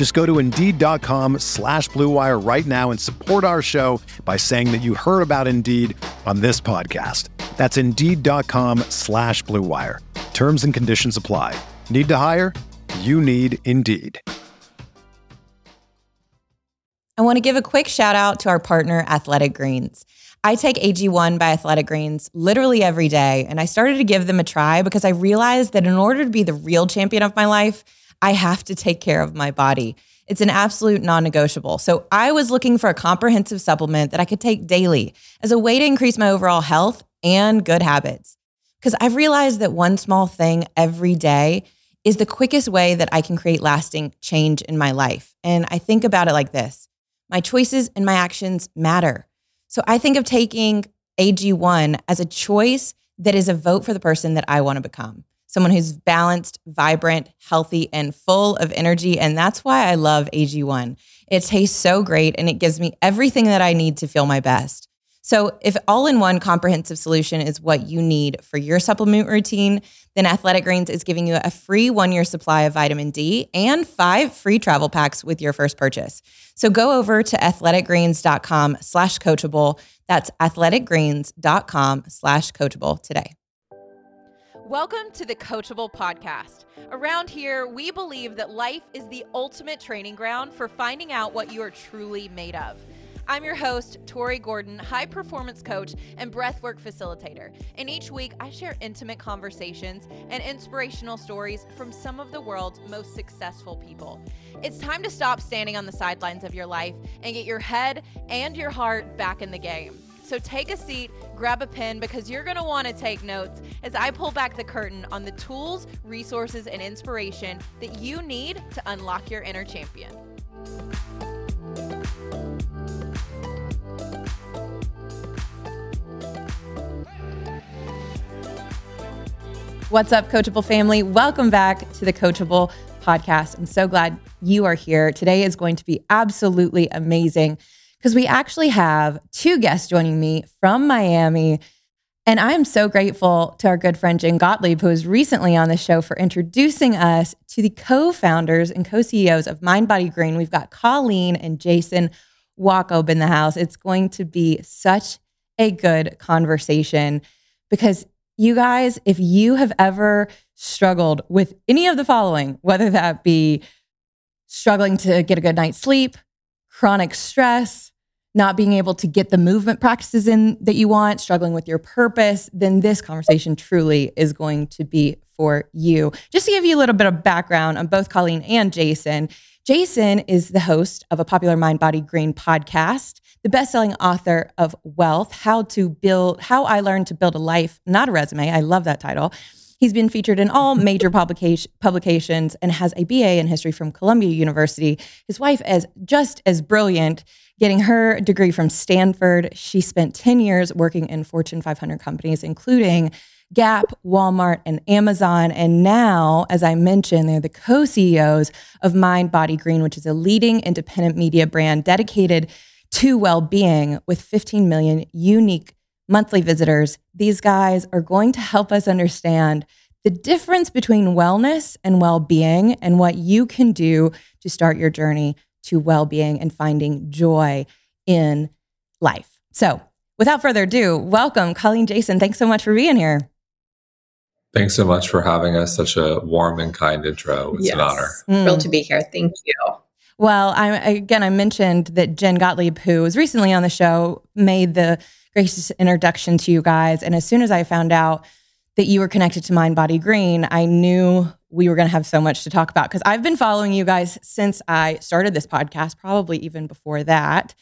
Just go to Indeed.com slash BlueWire right now and support our show by saying that you heard about Indeed on this podcast. That's Indeed.com slash BlueWire. Terms and conditions apply. Need to hire? You need Indeed. I want to give a quick shout out to our partner, Athletic Greens. I take AG1 by Athletic Greens literally every day, and I started to give them a try because I realized that in order to be the real champion of my life, I have to take care of my body. It's an absolute non negotiable. So I was looking for a comprehensive supplement that I could take daily as a way to increase my overall health and good habits. Because I've realized that one small thing every day is the quickest way that I can create lasting change in my life. And I think about it like this my choices and my actions matter. So I think of taking AG1 as a choice that is a vote for the person that I want to become. Someone who's balanced, vibrant, healthy, and full of energy. And that's why I love AG1. It tastes so great and it gives me everything that I need to feel my best. So, if all in one comprehensive solution is what you need for your supplement routine, then Athletic Greens is giving you a free one year supply of vitamin D and five free travel packs with your first purchase. So, go over to athleticgreens.com slash coachable. That's athleticgreens.com slash coachable today. Welcome to the Coachable Podcast. Around here, we believe that life is the ultimate training ground for finding out what you are truly made of. I'm your host, Tori Gordon, high performance coach and breathwork facilitator. And each week, I share intimate conversations and inspirational stories from some of the world's most successful people. It's time to stop standing on the sidelines of your life and get your head and your heart back in the game. So take a seat, grab a pen, because you're going to want to take notes as I pull back the curtain on the tools, resources, and inspiration that you need to unlock your inner champion. What's up, Coachable family? Welcome back to the Coachable podcast. I'm so glad you are here. Today is going to be absolutely amazing because we actually have two guests joining me from Miami. And I'm so grateful to our good friend Jen Gottlieb, who was recently on the show, for introducing us to the co founders and co CEOs of Mind Body Green. We've got Colleen and Jason Wachob in the house. It's going to be such a good conversation because you guys, if you have ever struggled with any of the following, whether that be struggling to get a good night's sleep, chronic stress, not being able to get the movement practices in that you want, struggling with your purpose, then this conversation truly is going to be for you. Just to give you a little bit of background on both Colleen and Jason, Jason is the host of a popular Mind Body Green podcast the best-selling author of Wellth: How to Build How I Learned to Build a Life, not a resume. I love that title. He's been featured in all major publication, publications and has a BA in history from Columbia University. His wife is just as brilliant, getting her degree from Stanford. She spent 10 years working in Fortune 500 companies, including Gap, Walmart, and Amazon. And now, as I mentioned, they're the co CEOs of Mind Body Green, which is a leading independent media brand dedicated to well being with 15 million unique monthly visitors. These guys are going to help us understand the difference between wellness and well being and what you can do to start your journey to well being and finding joy in life. So, without further ado, welcome, Colleen Jason. Thanks so much for being here. Thanks so much for having us. Such a warm and kind intro. It's yes. an honor. Mm. Thrilled to be here. Thank you. Well, I, again, I mentioned that Jen Gottlieb, who was recently on the show, made the gracious introduction to you guys. And as soon as I found out that you were connected to Mind Body Green, I knew we were going to have so much to talk about because I've been following you guys since I started this podcast, probably even before that.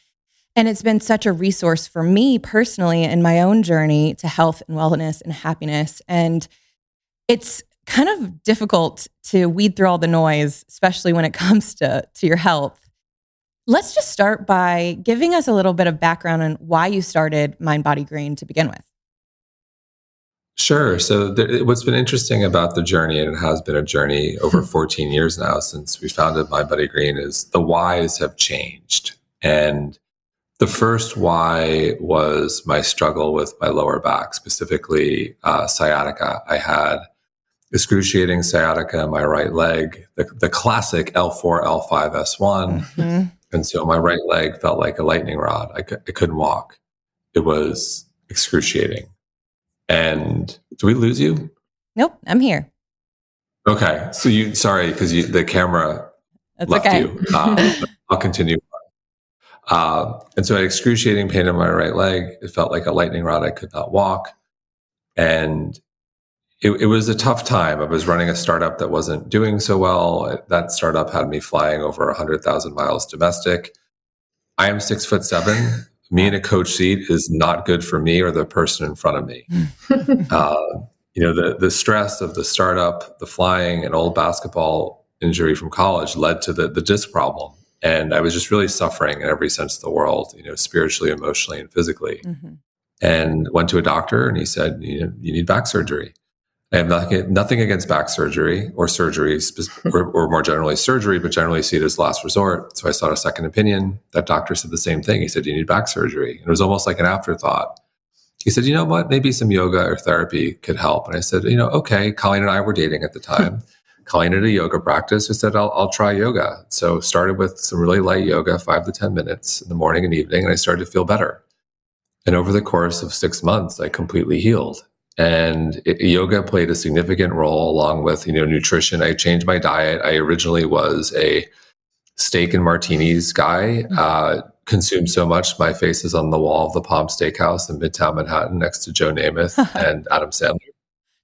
And it's been such a resource for me personally in my own journey to health and wellness and happiness. And it's kind of difficult to weed through all the noise, especially when it comes to, to your health. Let's just start by giving us a little bit of background on why you started Mind Body Green to begin with. Sure. So, there, what's been interesting about the journey, and it has been a journey over 14 years now since we founded Mind Body Green, is the whys have changed. And the first why was my struggle with my lower back, specifically uh, sciatica. I had excruciating sciatica in my right leg, the, the classic L4, L5, S1. Mm-hmm. And so my right leg felt like a lightning rod. I, I couldn't walk. It was excruciating. And do we lose you? Nope, I'm here. Okay. So you, sorry, because the camera That's left okay. you. Uh, I'll continue. Uh, and so I had excruciating pain in my right leg. It felt like a lightning rod. I could not walk. And it, it, was a tough time. I was running a startup that wasn't doing so well. That startup had me flying over 100,000 miles domestic. I am six foot seven. Me in a coach seat is not good for me or the person in front of me. uh, you know, the, the stress of the startup, the flying, and old basketball injury from college led to the, the disc problem. And I was just really suffering in every sense of the world, you know, spiritually, emotionally, and physically. Mm-hmm. And went to a doctor and he said, you, know, you need back surgery. I have nothing, nothing against back surgery or surgery, or, or, more generally surgery, but generally see it as last resort. So I sought a second opinion. That doctor said the same thing. He said, You need back surgery. And it was almost like an afterthought. He said, You know what? Maybe some yoga or therapy could help. And I said, You know, okay. Colleen and I were dating at the time. Colleen had a yoga practice. I said, I'll, I'll try yoga. So started with some really light yoga, five to 10 minutes in the morning and evening. And I started to feel better. And over the course of six months, I completely healed and it, yoga played a significant role along with you know nutrition i changed my diet i originally was a steak and martinis guy mm-hmm. uh, consumed so much my face is on the wall of the palm steakhouse in midtown manhattan next to joe namath and adam sandler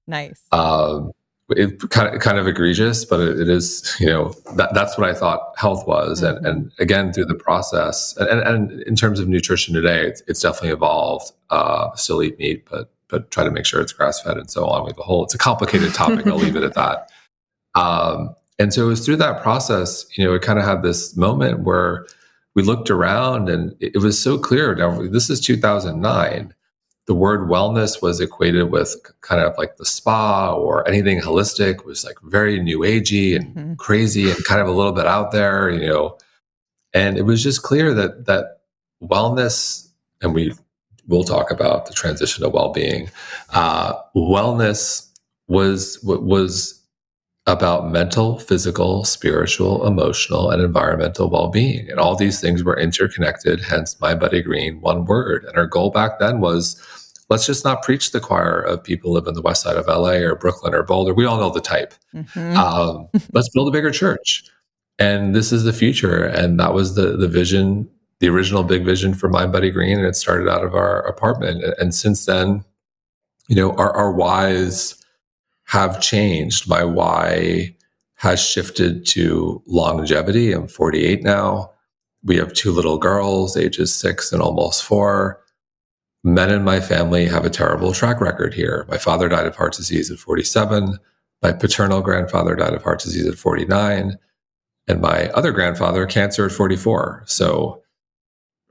nice um, it kind of kind of egregious, but it, it is you know that, that's what I thought health was, mm-hmm. and and again through the process, and, and in terms of nutrition today, it's, it's definitely evolved. Uh, still eat meat, but but try to make sure it's grass fed and so on. We have a whole, it's a complicated topic. I'll leave it at that. Um, and so it was through that process, you know, we kind of had this moment where we looked around and it, it was so clear. Now, this is 2009. The word wellness was equated with kind of like the spa or anything holistic was like very new agey and mm-hmm. crazy and kind of a little bit out there, you know. And it was just clear that that wellness, and we we'll talk about the transition to well-being. Uh, wellness was was about mental, physical, spiritual, emotional, and environmental well-being, and all these things were interconnected. Hence, Mind Body Green, one word. And our goal back then was. Let's just not preach the choir of people live in the west side of LA or Brooklyn or Boulder. We all know the type. Mm-hmm. Um, let's build a bigger church and this is the future and that was the the vision the original big vision for Mind Body Green, and it started out of our apartment. And since then, you know, our, our whys have changed. My why has shifted to longevity. I'm 48 now. We have two little girls, ages six and almost four. Men in my family have a terrible track record here. My father died of heart disease at 47. My paternal grandfather died of heart disease at 49. And my other grandfather, cancer at 44. So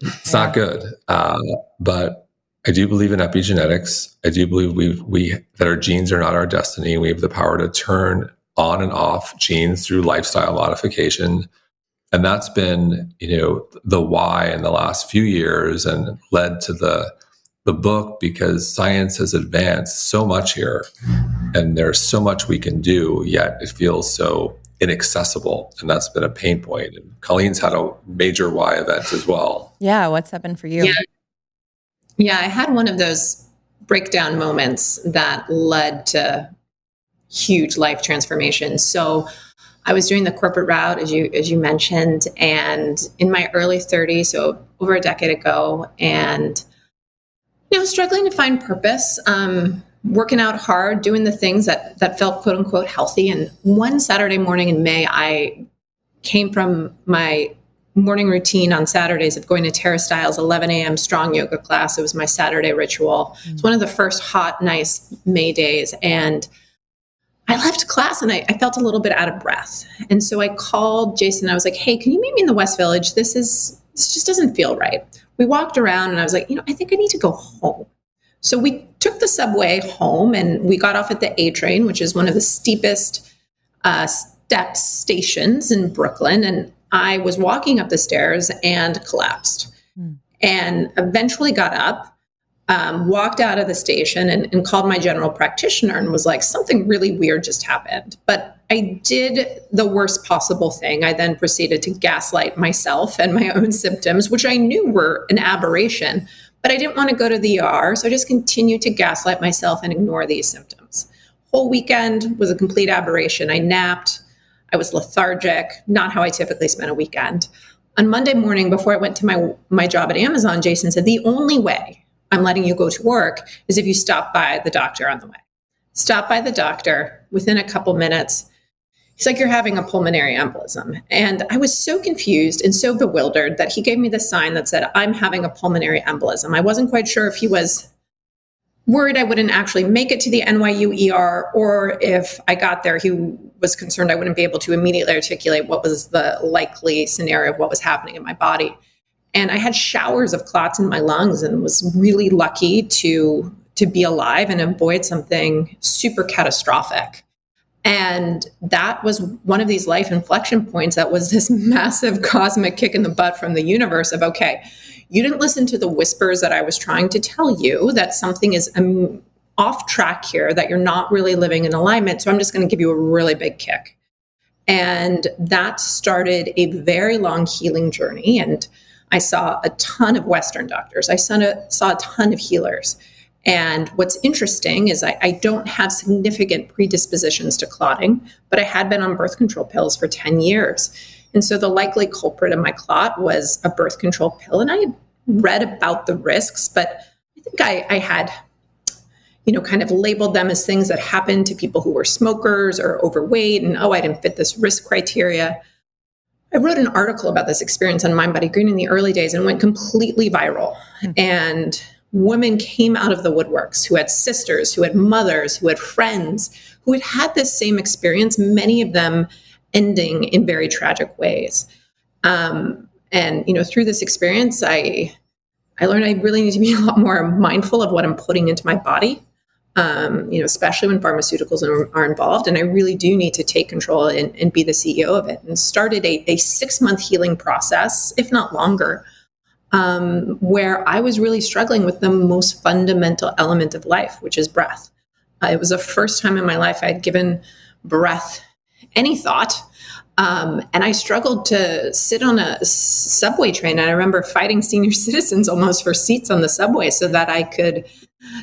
it's not good. Uh, but I do believe in epigenetics. I do believe we we that our genes are not our destiny. We have the power to turn on and off genes through lifestyle modification. And that's been, you know, the why in the last few years and led to the the book because science has advanced so much here and there's so much we can do, yet it feels so inaccessible. And that's been a pain point. And Colleen's had a major why event as well. Yeah. What's happened for you? Yeah. yeah, I had one of those breakdown moments that led to huge life transformation. So I was doing the corporate route as you as you mentioned and in my early 30s so over a decade ago and you know, struggling to find purpose, um, working out hard, doing the things that that felt quote unquote healthy. And one Saturday morning in May, I came from my morning routine on Saturdays of going to Tara Stiles 11 a.m. strong yoga class. It was my Saturday ritual. Mm-hmm. It's one of the first hot, nice May days. And I left class and I, I, felt a little bit out of breath. And so I called Jason. I was like, hey, can you meet me in the West Village? This is, this just doesn't feel right. We walked around and I was like, you know, I think I need to go home. So we took the subway home and we got off at the A train, which is one of the steepest uh, steps stations in Brooklyn. And I was walking up the stairs and collapsed mm. and eventually got up um, walked out of the station and, and, called my general practitioner and was like, something really weird just happened. But I did the worst possible thing. I then proceeded to gaslight myself and my own symptoms, which I knew were an aberration, but I didn't want to go to the ER. So I just continued to gaslight myself and ignore these symptoms. Whole weekend was a complete aberration. I napped, I was lethargic, not how I typically spend a weekend. On Monday morning, before I went to my, my job at Amazon, Jason said, The only way I'm letting you go to work is if you stop by the doctor on the way. Stop by the doctor within a couple minutes. He's like, You're having a pulmonary embolism. And I was so confused and so bewildered that he gave me the sign that said, I'm having a pulmonary embolism. I wasn't quite sure if he was worried I wouldn't actually make it to the NYU ER or if I got there, he was concerned I wouldn't be able to immediately articulate what was the likely scenario of what was happening in my body and I had showers of clots in my lungs and was really lucky to to be alive and avoid something super catastrophic. And that was one of these life inflection points that was this massive cosmic kick in the butt from the universe of okay, you didn't listen to the whispers that I was trying to tell you that something is um, off track here, that you're not really living in alignment. So I'm just going to give you a really big kick. And that started a very long healing journey. And I saw a ton of Western doctors. I saw a, saw a ton of healers. And what's interesting is I, I, don't have significant predispositions to clotting, but I had been on birth control pills for 10 years. And so the likely culprit of my clot was a birth control pill. And I had read about the risks, but I think I, I had, you know, kind of labeled them as things that happened to people who were smokers or overweight. And oh, I didn't fit this risk criteria. I wrote an article about this experience on Mind Body Green in the early days and went completely viral. Mm-hmm. And women came out of the woodworks who had sisters, who had mothers, who had friends, who had had this same experience, many of them ending in very tragic ways. Um, and you know, through this experience, I I learned I really need to be a lot more mindful of what I'm putting into my body um, you know, especially when pharmaceuticals are, are, involved. And I really do need to take control and, and be the CEO of it. And started a, a six month healing process, if not longer, um, where I was really struggling with the most fundamental element of life, which is breath. Uh, it was the first time in my life I had given breath any thought. Um, and I struggled to sit on a subway train. And I remember fighting senior citizens almost for seats on the subway so that I could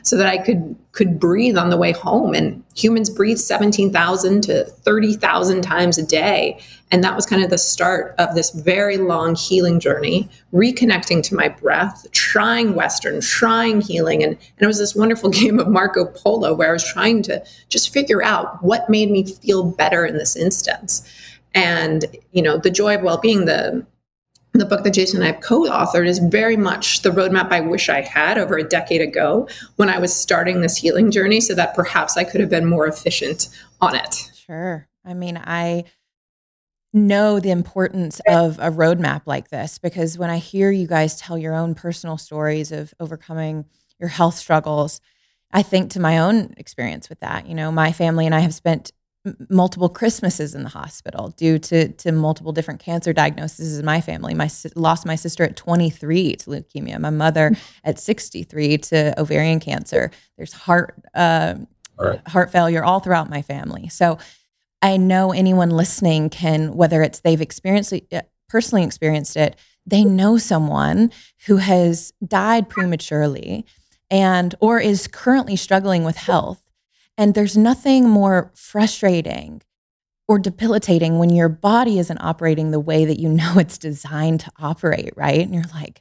so that I could could breathe on the way home. And humans breathe 17,000 to 30,000 times a day. And that was kind of the start of this very long healing journey, reconnecting to my breath, trying Western, trying healing. And, and it was this wonderful game of Marco Polo where I was trying to just figure out what made me feel better in this instance. And, you know, the joy of well-being, the the book that Jason and I have co-authored is very much the roadmap I wish I had over a decade ago when I was starting this healing journey so that perhaps I could have been more efficient on it. Sure. I mean, I know the importance of a roadmap like this because when I hear you guys tell your own personal stories of overcoming your health struggles, I think to my own experience with that. You know, my family and I have spent multiple Christmases in the hospital due to to multiple different cancer diagnoses in my family. My lost my sister at 23 to leukemia. My mother at 63 to ovarian cancer. There's heart uh, right. heart failure all throughout my family. So I know anyone listening can whether it's they've experienced it, uh, personally experienced it, they know someone who has died prematurely and or is currently struggling with health and there's nothing more frustrating or debilitating when your body isn't operating the way that you know it's designed to operate, right? And you're like,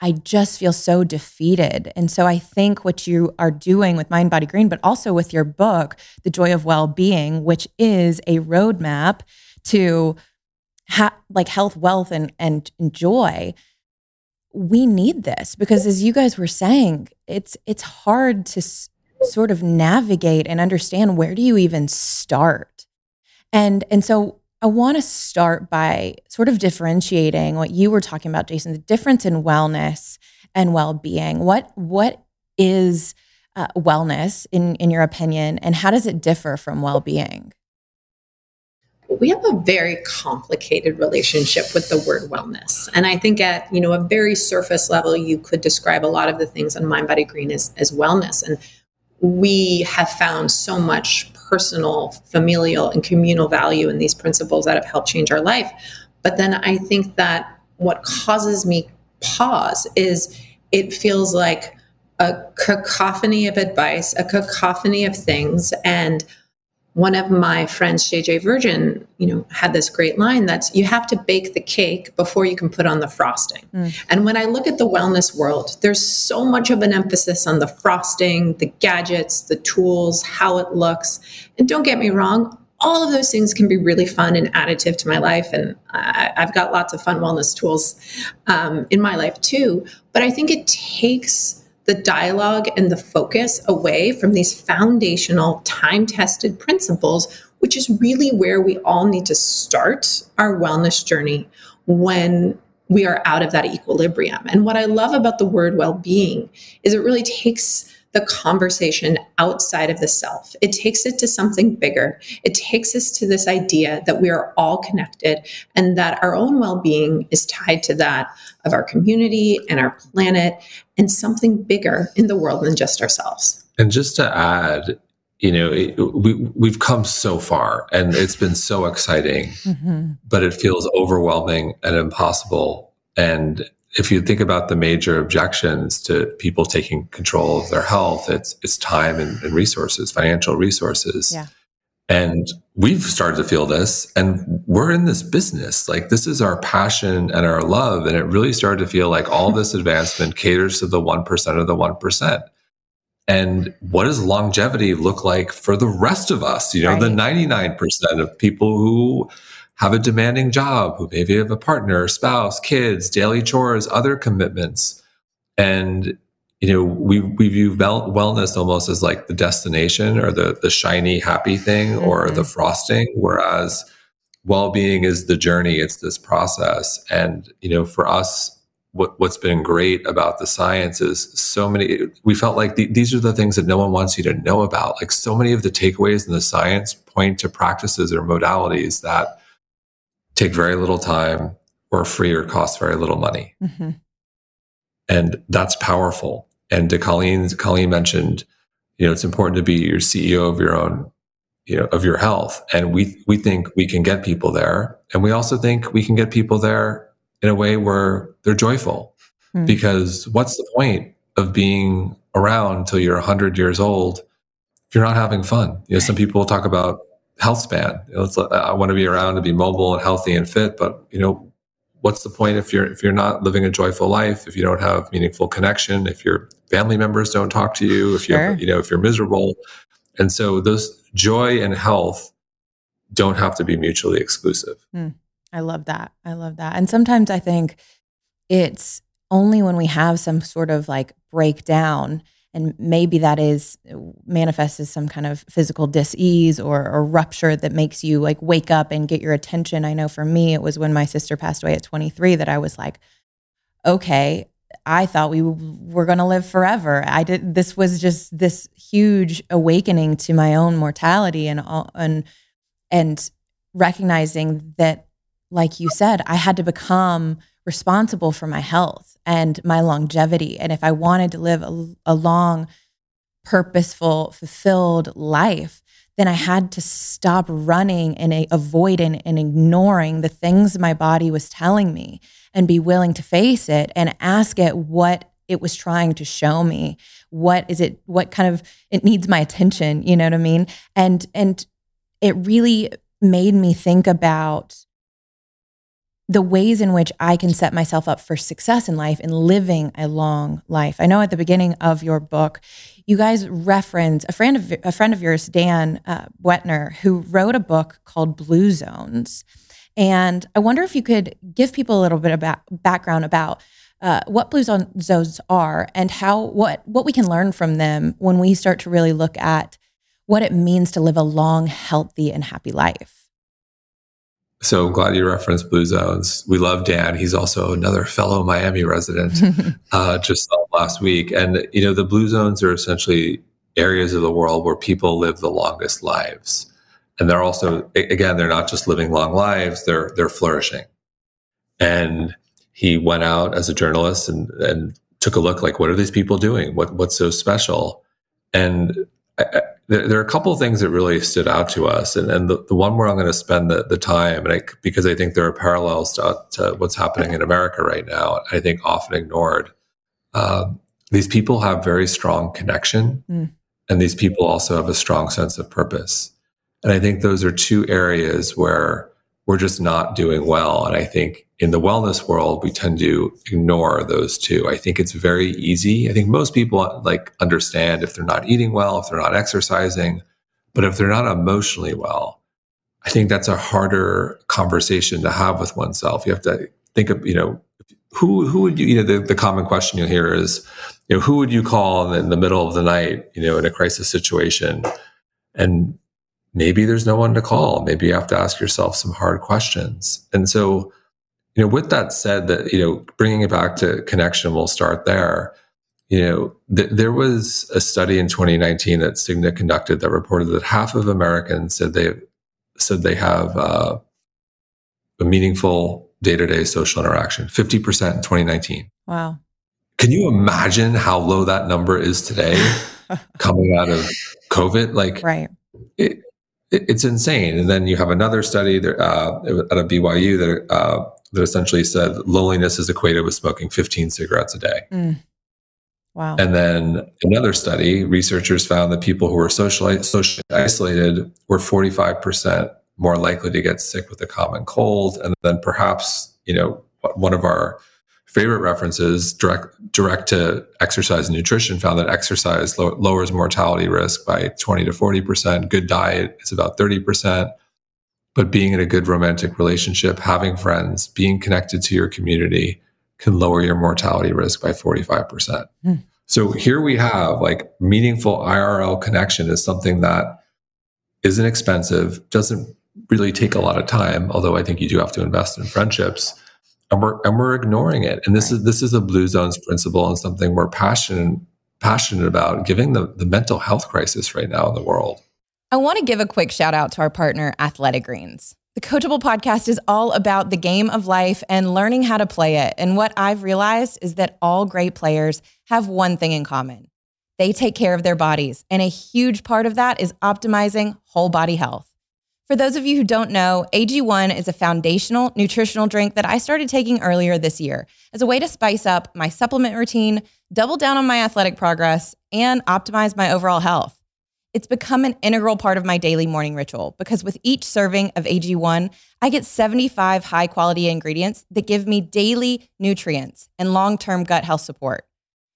I just feel so defeated. And so I think what you are doing with Mind Body Green, but also with your book, The Joy of Well-Being, which is a roadmap to ha- like health, wealth, and, and, joy. We need this because, as you guys were saying, it's it's hard to sort of navigate and understand where do you even start. And and so I want to start by sort of differentiating what you were talking about, Jason, the difference in wellness and well-being. What what is uh, wellness in in your opinion, and how does it differ from well-being? we have a very complicated relationship with the word wellness and i think at you know a very surface level you could describe a lot of the things on mind body green as, as wellness and we have found so much personal, familial, and communal value in these principles that have helped change our life. But then I think that what causes me pause is it feels like a cacophony of advice, a cacophony of things, and one of my friends, JJ Virgin, you know, had this great line that's you have to bake the cake before you can put on the frosting. Mm. And when I look at the wellness world, there's so much of an emphasis on the frosting, the gadgets, the tools, how it looks. And don't get me wrong, all of those things can be really fun and additive to my life. And I, have got lots of fun wellness tools um, in my life too. But I think it takes the dialogue and the focus away from these foundational, time tested principles, which is really where we all need to start our wellness journey when we are out of that equilibrium. And what I love about the word well being is it really takes the conversation outside of the self. It takes it to something bigger. It takes us to this idea that we are all connected and that our own well being is tied to that of our community and our planet and something bigger in the world than just ourselves. And just to add, you know, it, we, we've come so far and it's been so exciting, mm-hmm. but it feels overwhelming and impossible. And if you think about the major objections to people taking control of their health, it's it's time and, and resources, financial resources. Yeah. And we've started to feel this, and we're in this business. Like this is our passion and our love, and it really started to feel like all this advancement caters to the one percent of the one percent. And what does longevity look like for the rest of us? You know, right. the ninety nine percent of people who have a demanding job, who maybe have a partner, spouse, kids, daily chores, other commitments. And, you know, we, we view wellness almost as like the destination or the, the shiny, happy thing mm-hmm. or the frosting, whereas well-being is the journey. It's this process. And, you know, for us, what, what's been great about the science is so many, we felt like the, these are the things that no one wants you to know about. Like so many of the takeaways in the science point to practices or modalities that take very little time or free or cost very little money. Mm-hmm. And that's powerful. And to Colleen, Colleen mentioned, you know, it's important to be your CEO of your own, you know, of your health. And we we think we can get people there. And we also think we can get people there in a way where they're joyful. Mm-hmm. Because what's the point of being around until you're 100 years old if you're not having fun? You know, some people talk about health span. You know, I want to be around to be mobile and healthy and fit, but you know, what's the point if you're if you're not living a joyful life, if you don't have meaningful connection, if your family members don't talk to you, if you're you know if you're miserable, and so those joy and health don't have to be mutually exclusive. Mm, I love that. I love that. And sometimes I think it's only when we have some sort of like breakdown and maybe that is uh, manifests as some kind of physical dis-ease or, or rupture that makes you like wake up and get your attention. I know for me it was when my sister passed away at 23 that i was like okay i thought we were going to live forever. I did this was just this huge awakening to my own mortality and and and recognizing that like you said i had to become responsible for my health and my longevity. And if I wanted to live a, a long, purposeful, fulfilled life, then I had to stop running and avoiding and ignoring the things my body was telling me and be willing to face it and ask it what it was trying to show me. What is it, what kind of, it needs my attention, you know what I mean? And, and it really made me think about the ways in which I can set myself up for success in life and living a long life. I know at the beginning of your book, you guys reference a friend of a friend of yours, Dan uh, Buettner, who wrote a book called Blue Zones. And I wonder if you could give people a little bit about background about uh, what blue zones are and how what what we can learn from them when we start to really look at what it means to live a long, healthy, and happy life. So I'm glad you referenced Blue Zones. We love Dan. He's also another fellow Miami resident, uh, just last week. And, you know, the Blue Zones are essentially areas of the world where people live the longest lives. And they're also, again, they're not just living long lives, they're, they're flourishing. And he went out as a journalist and, and took a look like, what are these people doing? What, what's so special? And I, there, there, are a couple of things that really stood out to us, and, and the, the one where I'm going to spend the, the time, and I, because I think there are parallels to, to, what's happening in America right now. I think often ignored. Um, these people have very strong connection, mm. and these people also have a strong sense of purpose. And I think those are two areas where we're just not doing well. And I think in the wellness world, we tend to ignore those two. I think it's very easy. I think most people like understand if they're not eating well, if they're not exercising, but if they're not emotionally well, I think that's a harder conversation to have with oneself. You have to think of, you know, who who would you, you know, the, the common question you'll hear is, you know, who would you call in the middle of the night, you know, in a crisis situation? And maybe there's no one to call. Maybe you have to ask yourself some hard questions. And so, you know, with that said, that, you know, bringing it back to connection, we'll start there. You know, th- there was a study in 2019 that Cigna conducted that reported that half of Americans said they said they have uh, a meaningful day-to-day social interaction. 50% in 2019. Wow. Can you imagine how low that number is today, coming out of COVID? Like, right. It, it's insane. And then you have another study that, uh, at a BYU that uh, that essentially said loneliness is equated with smoking 15 cigarettes a day. Mm. Wow. And then another study, researchers found that people who were socially, socially isolated were 45% more likely to get sick with a common cold. And then perhaps, you know, one of our favorite references, direct direct to exercise and nutrition, found that exercise lo- lowers mortality risk by 20 to 40 percent. Good diet is about 30 percent. But being in a good romantic relationship, having friends, being connected to your community can lower your mortality risk by 45 percent. Mm. So here we have like meaningful IRL connection is something that isn't expensive, doesn't really take a lot of time, although I think you do have to invest in friendships and we're and we're ignoring it. And this right. is this is a blue zones principle and something we're passionate passionate about, giving the, the mental health crisis right now in the world. I want to give a quick shout out to our partner, Athletic Greens. The Coachable podcast is all about the game of life and learning how to play it. And what I've realized is that all great players have one thing in common they take care of their bodies. And a huge part of that is optimizing whole body health. For those of you who don't know, AG1 is a foundational nutritional drink that I started taking earlier this year as a way to spice up my supplement routine, double down on my athletic progress, and optimize my overall health. It's become an integral part of my daily morning ritual because with each serving of AG1, I get 75 high quality ingredients that give me daily nutrients and long term gut health support.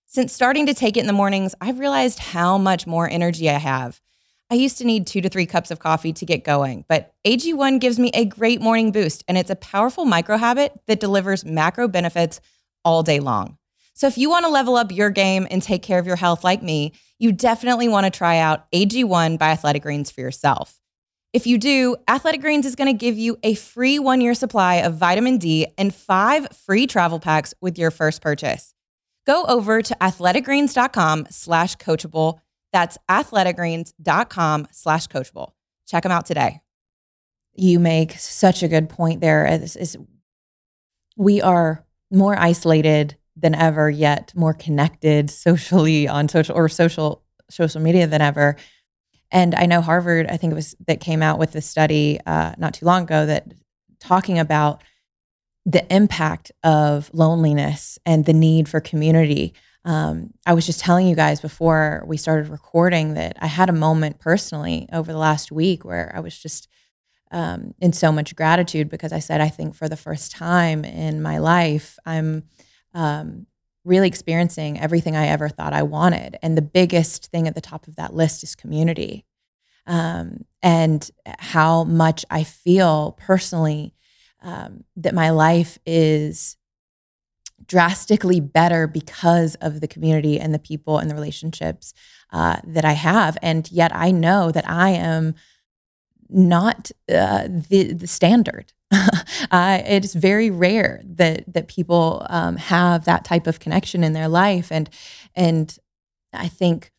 Since starting to take it in the mornings, I've realized how much more energy I have I used to need two to three cups of coffee to get going, but AG1 gives me a great morning boost, and it's a powerful micro habit that delivers macro benefits all day long. So if you want to level up your game and take care of your health like me, you definitely want to try out AG1 by Athletic Greens for yourself. If you do, Athletic Greens is going to give you a free one year supply of vitamin D and five free travel packs with your first purchase. Go over to athleticgreens.com slash coachable that's athleticgreens.com slash coachable. Check them out today. You make such a good point there. Is, is we are more isolated than ever, yet more connected socially on social or social social media than ever. And I know Harvard, I think it was that came out with a study uh, not too long ago that talking about the impact of loneliness and the need for community um, I was just telling you guys before we started recording that I had a moment personally over the last week where I was just um, in so much gratitude because I said, I think for the first time in my life, I'm um, really experiencing everything I ever thought I wanted. And the biggest thing at the top of that list is community. Um, and how much I feel personally um, that my life is drastically better because of the community and the people and the relationships uh, that I have. And yet I know that I am not uh, the, the standard. uh, it's very rare that that people um, have that type of connection in their life, and and I think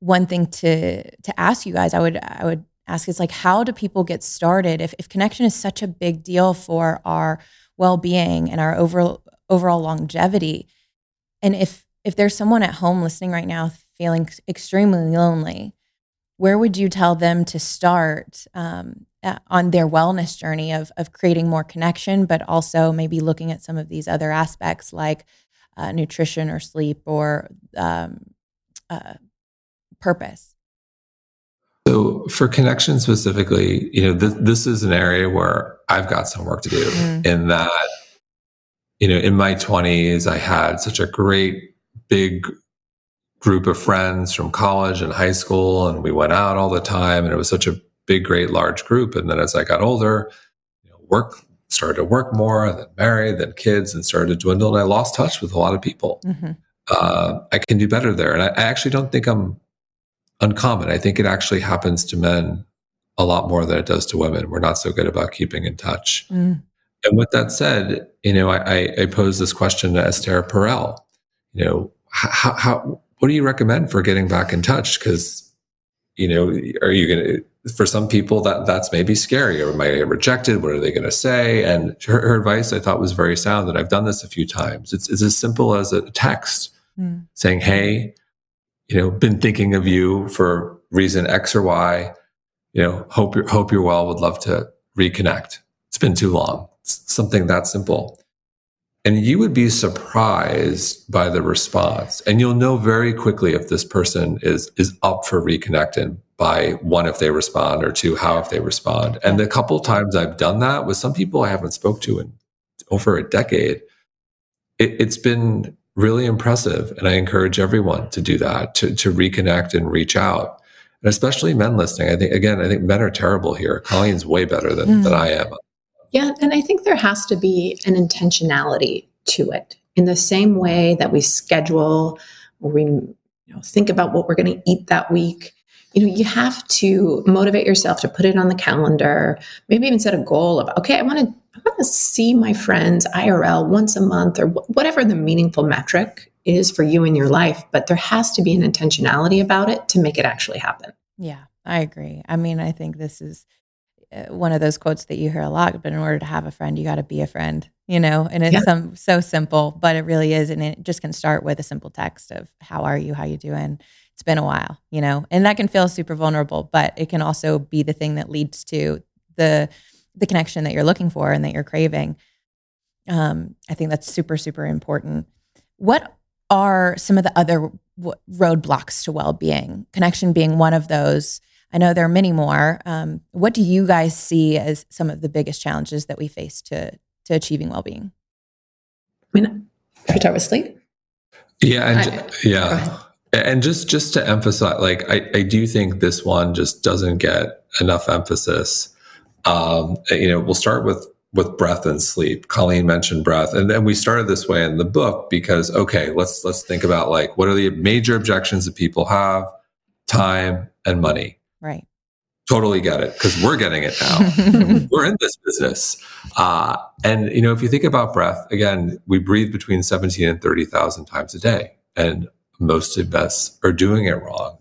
one thing to to ask you guys, I would I would ask is like, how do people get started if if connection is such a big deal for our well being and our overall overall longevity, and if if there's someone at home listening right now feeling extremely lonely, where would you tell them to start um, on their wellness journey of, of creating more connection, but also maybe looking at some of these other aspects like uh, nutrition or sleep or um, uh, purpose? So, for connection specifically, you know, th- this is an area where I've got some work to do mm. in that, you know, in my 20s, I had such a great big group of friends from college and high school, and we went out all the time, and it was such a big, great, large group. And then as I got older, you know, work started to work more, and then married, then kids, and started to dwindle, and I lost touch with a lot of people. Mm-hmm. Uh, I can do better there, and I, I actually don't think I'm uncommon. I think it actually happens to men a lot more than it does to women. We're not so good about keeping in touch. Mm. And with that said, you know, I, I, pose this question to Esther Perel. You know, how, how what do you recommend for getting back in touch? Because, you know, are you going to, for some people that that's maybe scary or am I rejected? What are they going to say? And her, her, advice I thought was very sound and I've done this a few times. It's, it's as simple as a text mm. saying, Hey, you know, been thinking of you for reason X or Y, you know, hope you're, hope you're well. Would love to reconnect. It's been too long. Something that simple. And you would be surprised by the response. And you'll know very quickly if this person is, is up for reconnecting by one, if they respond or two, how if they respond. And the couple times I've done that with some people I haven't spoke to in over a decade, it, it's been really impressive. And I encourage everyone to do that, to, to reconnect and reach out. And especially men listening. I think, again, I think men are terrible here. Colleen's way better than, mm. than I am. Yeah, and I think there has to be an intentionality to it. In the same way that we schedule or we you know, think about what we're going to eat that week, you know, you have to motivate yourself to put it on the calendar. Maybe even set a goal of, okay, I want to, I want to see my friends IRL once a month or whatever the meaningful metric is for you in your life. But there has to be an intentionality about it to make it actually happen. Yeah, I agree. I mean, I think this is one of those quotes that you hear a lot, but in order to have a friend, you got to be a friend, you know, and it's yeah. some, so simple, but it really is. And it just can start with a simple text of how are you, how you doing? It's been a while, you know, and that can feel super vulnerable, but it can also be the thing that leads to the, the connection that you're looking for and that you're craving. Um, I think that's super, super important. What are some of the other w- roadblocks to well-being? Connection being one of those I know there are many more. Um, what do you guys see as some of the biggest challenges that we face to to achieving well being? I mean, start with sleep. Yeah, and I, yeah, and just just to emphasize, like I, I do think this one just doesn't get enough emphasis. Um, you know, we'll start with with breath and sleep. Colleen mentioned breath, and then we started this way in the book because okay, let's let's think about like what are the major objections that people have: time and money. Right. Totally get it because we're getting it now. we're in this business. Uh, and, you know, if you think about breath, again, we breathe between 17 and 30,000 times a day. And most of us are doing it wrong.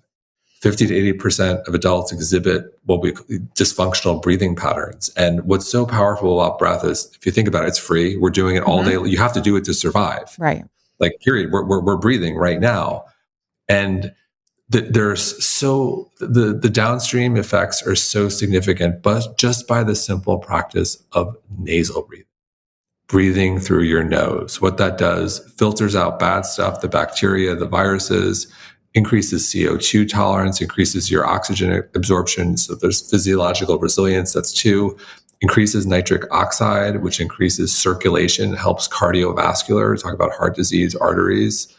50 to 80% of adults exhibit what we dysfunctional breathing patterns. And what's so powerful about breath is if you think about it, it's free. We're doing it all mm-hmm. day. You have to do it to survive. Right. Like, period. We're, we're, we're breathing right now. And there's so the the downstream effects are so significant but just by the simple practice of nasal breathing breathing through your nose what that does filters out bad stuff the bacteria the viruses increases CO2 tolerance, increases your oxygen absorption. So there's physiological resilience. That's two. Increases nitric oxide, which increases circulation, helps cardiovascular. Talk about heart disease, arteries.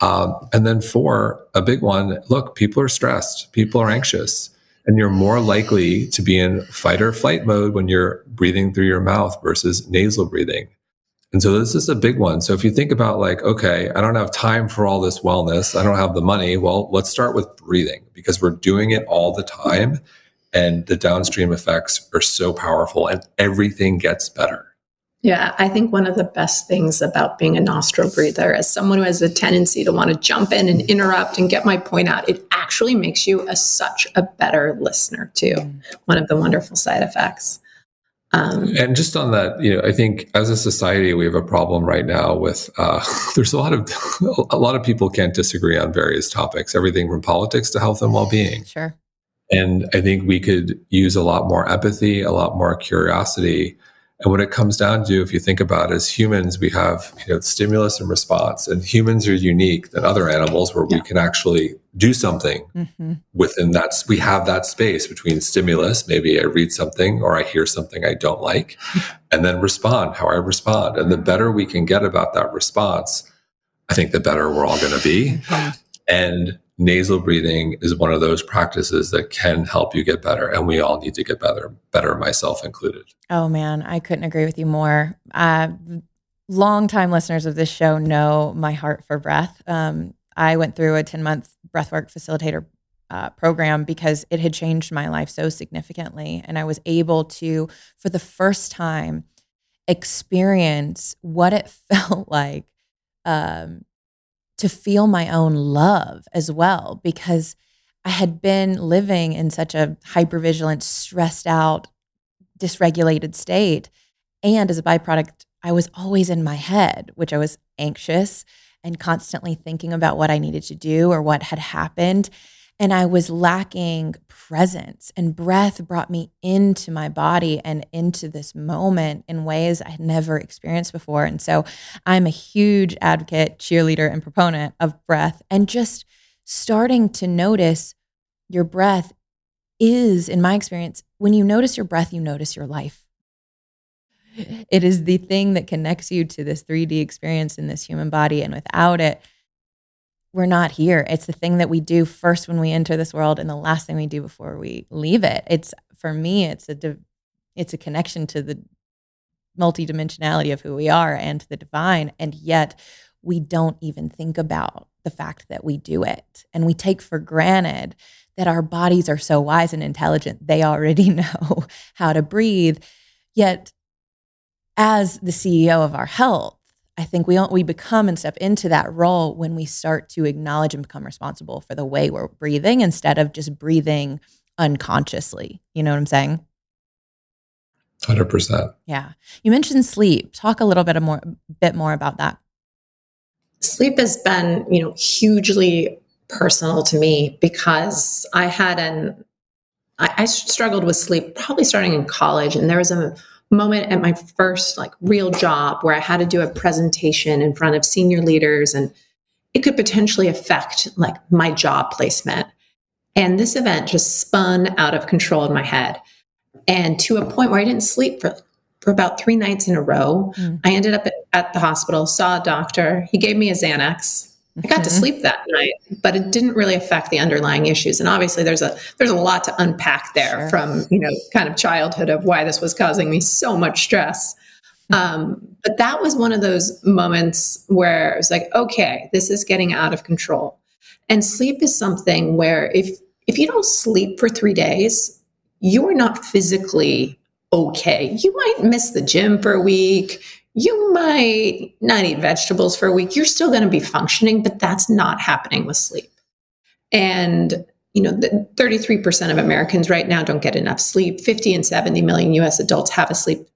Um, and then four, a big one. Look, people are stressed. People are anxious and you're more likely to be in fight or flight mode when you're breathing through your mouth versus nasal breathing. And so this is a big one. So if you think about like, okay, I don't have time for all this wellness, I don't have the money. Well, let's start with breathing because we're doing it all the time and the downstream effects are so powerful and everything gets better. Yeah, I think one of the best things about being a nostril breather, as someone who has a tendency to want to jump in and interrupt and get my point out, it actually makes you a, such a better listener too. One of the wonderful side effects. Um, and just on that, you know, I think as a society we have a problem right now with uh, there's a lot of a lot of people can't disagree on various topics, everything from politics to health and well-being. Sure. And I think we could use a lot more empathy, a lot more curiosity and what it comes down to, if you think about it, as humans, we have you know stimulus and response, and humans are unique than other animals where yeah. we can actually do something mm-hmm. within that. We have that space between stimulus, maybe I read something or I hear something I don't like, and then respond how I respond. And the better we can get about that response, I think the better we're all going to be. Mm-hmm. And nasal breathing is one of those practices that can help you get better and we all need to get better better myself included. Oh man i couldn't agree with you more. Uh, long-time listeners of this show know my heart for breath. Um, i went through a 10-month breathwork facilitator uh, program because it had changed my life so significantly and i was able to for the first time experience what it felt like um, to feel my own love as well because I had been living in such a hypervigilant, stressed out, dysregulated state. And as a byproduct, I was always in my head, which I was anxious and constantly thinking about what I needed to do or what had happened. And I was lacking presence, and breath brought me into my body and into this moment in ways I had never experienced before. And so I'm a huge advocate, cheerleader, and proponent of breath and just starting to notice your breath is, in my experience, when you notice your breath, you notice your life. It is the thing that connects you to this 3D experience in this human body. And without it, we're not here. It's the thing that we do first when we enter this world and the last thing we do before we leave it. It's for me, it's a it's a connection to the multidimensionality of who we are and to the divine. And yet we don't even think about the fact that we do it. And we take for granted that our bodies are so wise and intelligent. They already know how to breathe. Yet, as the CEO of our health, I think we we become and step into that role when we start to acknowledge and become responsible for the way we're breathing instead of just breathing unconsciously. You know what I'm saying? Hundred percent. Yeah. You mentioned sleep. Talk a little bit more bit more about that. Sleep has been, you know, hugely personal to me because I had an I, I struggled with sleep probably starting in college, and there was a moment at my first like real job where I had to do a presentation in front of senior leaders and it could potentially affect like my job placement. And this event just spun out of control in my head. And to a point where I didn't sleep for for about three nights in a row. Mm. I ended up at, at the hospital, saw a doctor. He gave me a Xanax. I got to mm-hmm. sleep that night, but it didn't really affect the underlying issues. And obviously, there's a there's a lot to unpack there sure. from you know kind of childhood of why this was causing me so much stress. Um, but that was one of those moments where it was like, okay, this is getting out of control. And sleep is something where if if you don't sleep for three days, you're not physically okay. You might miss the gym for a week you might not eat vegetables for a week. You're still going to be functioning, but that's not happening with sleep. And, you know, 33% of Americans right now don't get enough sleep. 50 and 70 million US adults have a sleep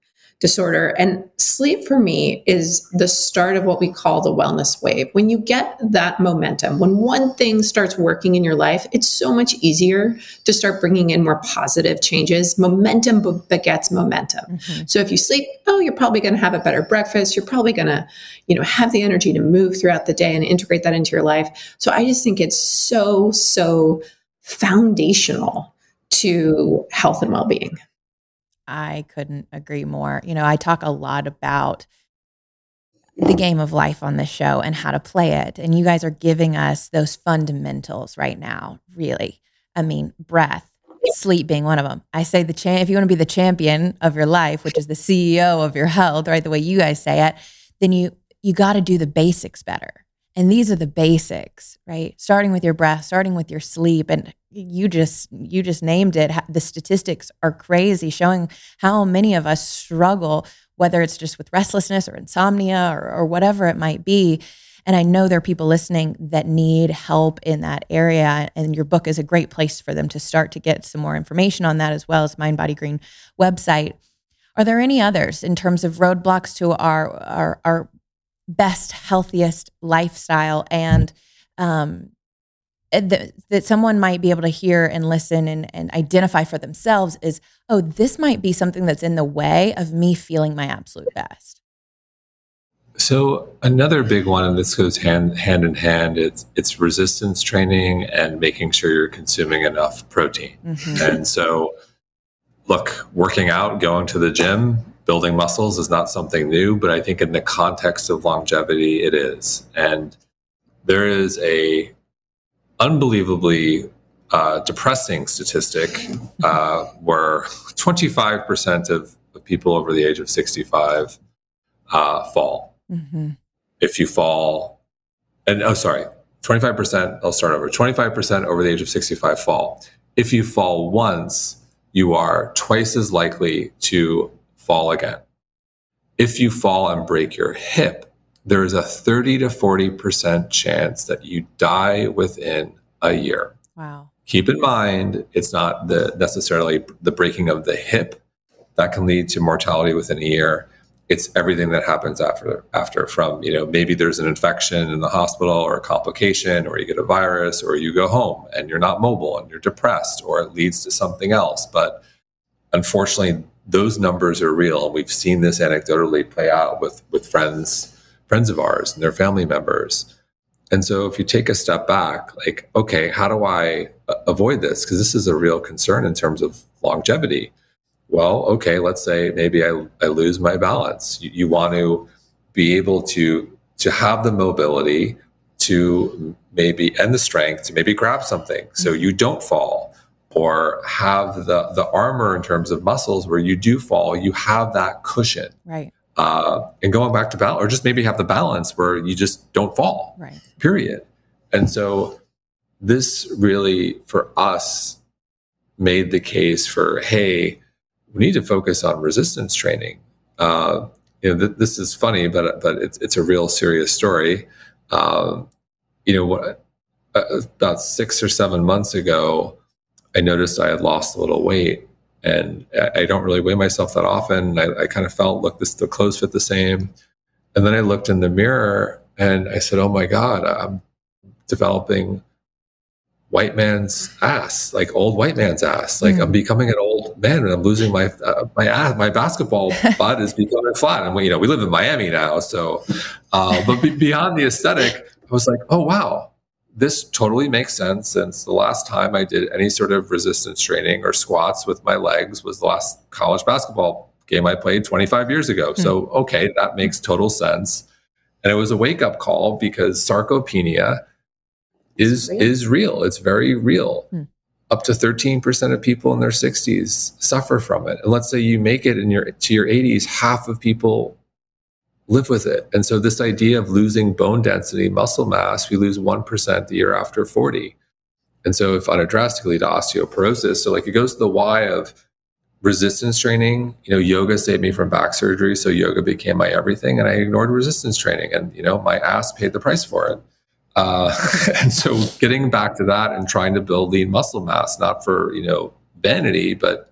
disorder. And sleep for me is the start of what we call the wellness wave. When you get that momentum, when one thing starts working in your life, it's so much easier to start bringing in more positive changes. Momentum begets momentum. Mm-hmm. So if you sleep, oh, you're probably going to have a better breakfast. You're probably going to, you know, have the energy to move throughout the day and integrate that into your life. So I just think it's so, so foundational to health and well-being. I couldn't agree more. You know, I talk a lot about the game of life on this show and how to play it. And you guys are giving us those fundamentals right now, really. I mean, breath, sleep being one of them. I say the champ if you want to be the champion of your life, which is the CEO of your health, right? The way you guys say it, then you you got to do the basics better. And these are the basics, right? Starting with your breath, starting with your sleep and you just you just named it. The statistics are crazy showing how many of us struggle whether it's just with restlessness or insomnia or, or whatever it might be. And I know there are people listening that need help in that area. And your book is a great place for them to start to get some more information on that, as well as Mind Body Green website. Are there any others in terms of roadblocks to our our, our best, healthiest lifestyle and um, that, that someone might be able to hear and listen and, and identify for themselves is, oh, this might be something that's in the way of me feeling my absolute best. So another big one, and this goes hand hand in hand, it's it's resistance training and making sure you're consuming enough protein. Mm-hmm. And so, look, working out, going to the gym, building muscles is not something new, but I think in the context of longevity, it is. And there is a unbelievably uh, depressing statistic uh, where 25% of, of, people over the age of 65 uh, fall. Mm-hmm. If you fall, and oh, sorry, 25%, I'll start over 25% over the age of 65 fall. If you fall once, you are twice as likely to fall again. If you fall and break your hip, there is a 30 to 40% chance that you die within a year. Wow. Keep in mind, it's not the necessarily the breaking of the hip that can lead to mortality within a year. It's everything that happens after after from, you know, maybe there's an infection in the hospital or a complication or you get a virus or you go home and you're not mobile and you're depressed or it leads to something else. But unfortunately, those numbers are real. We've seen this anecdotally play out with with friends friends of ours and their family members. And so if you take a step back, like, okay, how do I avoid this? Because this is a real concern in terms of longevity. Well, okay, let's say maybe I, I lose my balance. You, you want to be able to to have the mobility to maybe and the strength to maybe grab something so mm-hmm. you don't fall or have the the armor in terms of muscles where you do fall you have that cushion right uh, and going back to balance or just maybe have the balance where you just don't fall right. period. And so this really for us made the case for hey we need to focus on resistance training. Uh, you know th- this is funny but but it's, it's a real serious story. Um, you know what uh, about six or seven months ago I noticed I had lost a little weight and I, don't really weigh myself that often. I, I kind of felt, look, this the clothes fit the same. And then I looked in the mirror and I said, oh my God, I'm developing white man's ass, like old white man's ass. Like mm. I'm becoming an old man and I'm losing my uh, my ass. My basketball butt is becoming flat. And we, you know, we live in Miami now, so. Uh, but be, beyond the aesthetic, I was like, oh wow, this totally makes sense since the last time I did any sort of resistance training or squats with my legs was the last college basketball game I played 25 years ago. Mm. So, okay, that makes total sense. And it was a wake up call because sarcopenia is real. is real. It's very real. Mm. Up to 13% of people in their 60s suffer from it. And let's say you make it in your to your 80s, half of people live with it. And so this idea of losing bone density, muscle mass, we lose 1% the year after 40. And so if unaddressed, it lead to osteoporosis. So like it goes to the why of resistance training. You know, yoga saved me from back surgery. So yoga became my everything. And I ignored resistance training and, you know, my ass paid the price for it. Uh, and so getting back to that and trying to build lean muscle mass, not for, you know, vanity, but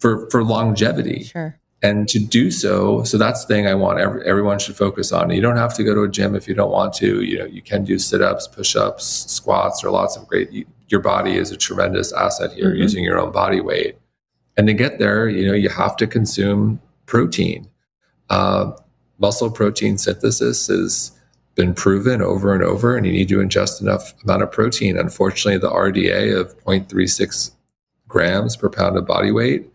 for, for longevity. Sure and to do so so that's the thing i want every, everyone should focus on. You don't have to go to a gym if you don't want to. You know you can do sit-ups push-ups squats or lots of great you, your body is a tremendous asset here mm-hmm. using your own body weight. And to get there you know you have to consume protein. Uh, muscle protein synthesis has been proven over and over and you need to ingest enough amount of protein. Unfortunately the rda of 0.36 grams per pound of body weight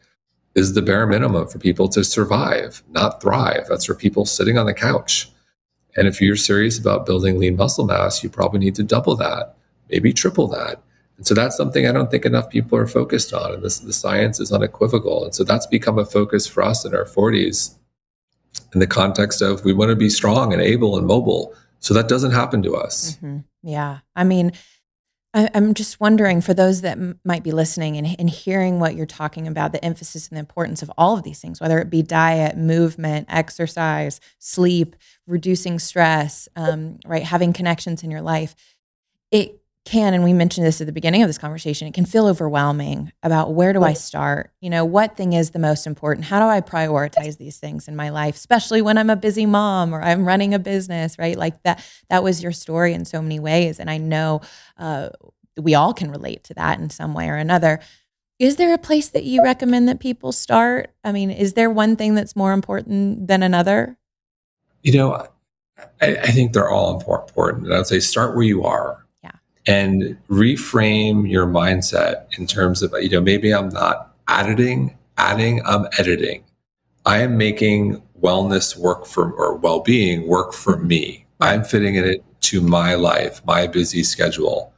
is the bare minimum for people to survive, not thrive. That's for people sitting on the couch. And if you're serious about building lean muscle mass, you probably need to double that, maybe triple that. And so that's something I don't think enough people are focused on. And this, the science is unequivocal. And so that's become a focus for us in our 40s in the context of we want to be strong and able and mobile. So that doesn't happen to us. Mm-hmm. Yeah. I mean, I, am just wondering for those that m- might be listening and, and hearing what you're talking about, the emphasis and the importance of all of these things, whether it be diet, movement, exercise, sleep, reducing stress, um, right, having connections in your life. It can, and we mentioned this at the beginning of this conversation, it can feel overwhelming about where do I start? You know, what thing is the most important? How do I prioritize these things in my life, especially when I'm a busy mom or I'm running a business, right? Like that, that was your story in so many ways. And I know uh, we all can relate to that in some way or another. Is there a place that you recommend that people start? I mean, is there one thing that's more important than another? You know, I, I think they're all important. And I'd say start where you are and reframe your mindset in terms of, you know, maybe I'm not editing, adding, I'm editing. I am making wellness work for, or well being work for me. I'm fitting it to my life, my busy schedule.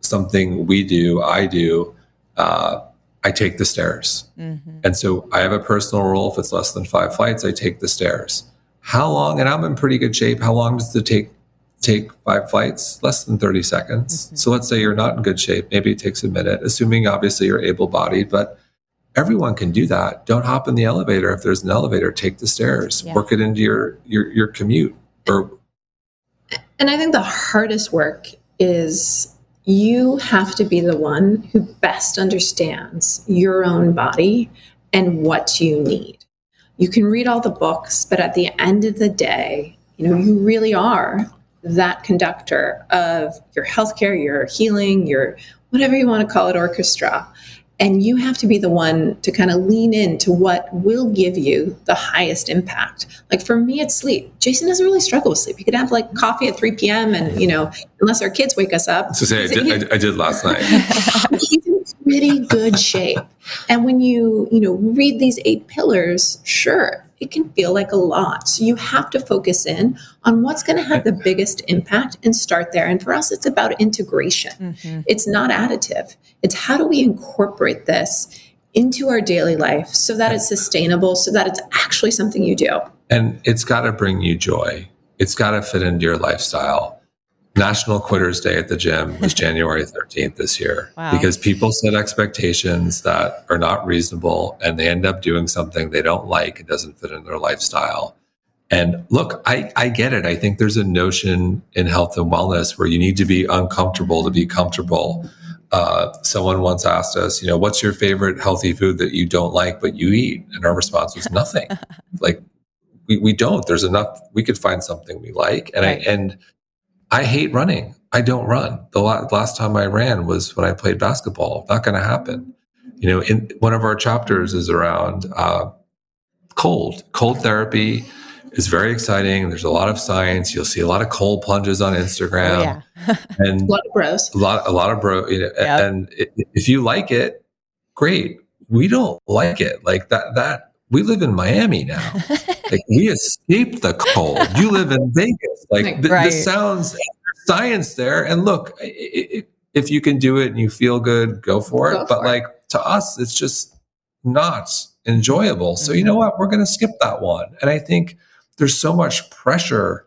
Something we do, I do, uh, I take the stairs. Mm-hmm. And so I have a personal rule. If it's less than five flights, I take the stairs. How long, and I'm in pretty good shape, how long does it take take five flights, less than 30 seconds. Mm-hmm. So let's say you're not in good shape. Maybe it takes a minute, assuming obviously you're able bodied, but everyone can do that. Don't hop in the elevator. If there's an elevator, take the stairs, yeah. work it into your, your, your commute or. And I think the hardest work is you have to be the one who best understands your own body and what you need. You can read all the books, but at the end of the day, you know, you really are that conductor of your healthcare, your healing, your whatever you want to call it, orchestra. And you have to be the one to kind of lean into what will give you the highest impact. Like for me, it's sleep. Jason doesn't really struggle with sleep. He could have like coffee at 3 p.m. and, you know, unless our kids wake us up. So say, I did, I, I did last night. he's in pretty good shape. And when you, you know, read these eight pillars, sure, it can feel like a lot. So you have to focus in on what's going to have the biggest impact and start there. And for us, it's about integration. Mm-hmm. It's not additive. It's how do we incorporate this into our daily life so that it's sustainable, so that it's actually something you do. And it's got to bring you joy. It's got to fit into your lifestyle. National Quitters Day at the gym was January 13th this year wow. because people set expectations that are not reasonable and they end up doing something they don't like. It doesn't fit in their lifestyle. And look, I, I get it. I think there's a notion in health and wellness where you need to be uncomfortable to be comfortable. Uh, someone once asked us, you know, what's your favorite healthy food that you don't like but you eat? And our response was nothing. like we, we don't. There's enough. We could find something we like. And right. I and I hate running. I don't run. The last time I ran was when I played basketball. Not going to happen. You know, in one of our chapters is around uh, cold. Cold therapy is very exciting. There's a lot of science. You'll see a lot of cold plunges on Instagram, oh, yeah. and a lot of bros. A lot, a lot of bro. You know, yep. And if you like it, great. We don't like it like that. That we live in Miami now. like we escaped the cold. You live in Vegas. Like th- right. this sounds science there. And look, it, it, if you can do it and you feel good, go for go it. For but it. like to us, it's just not enjoyable. So mm-hmm. you know what? We're going to skip that one. And I think there's so much pressure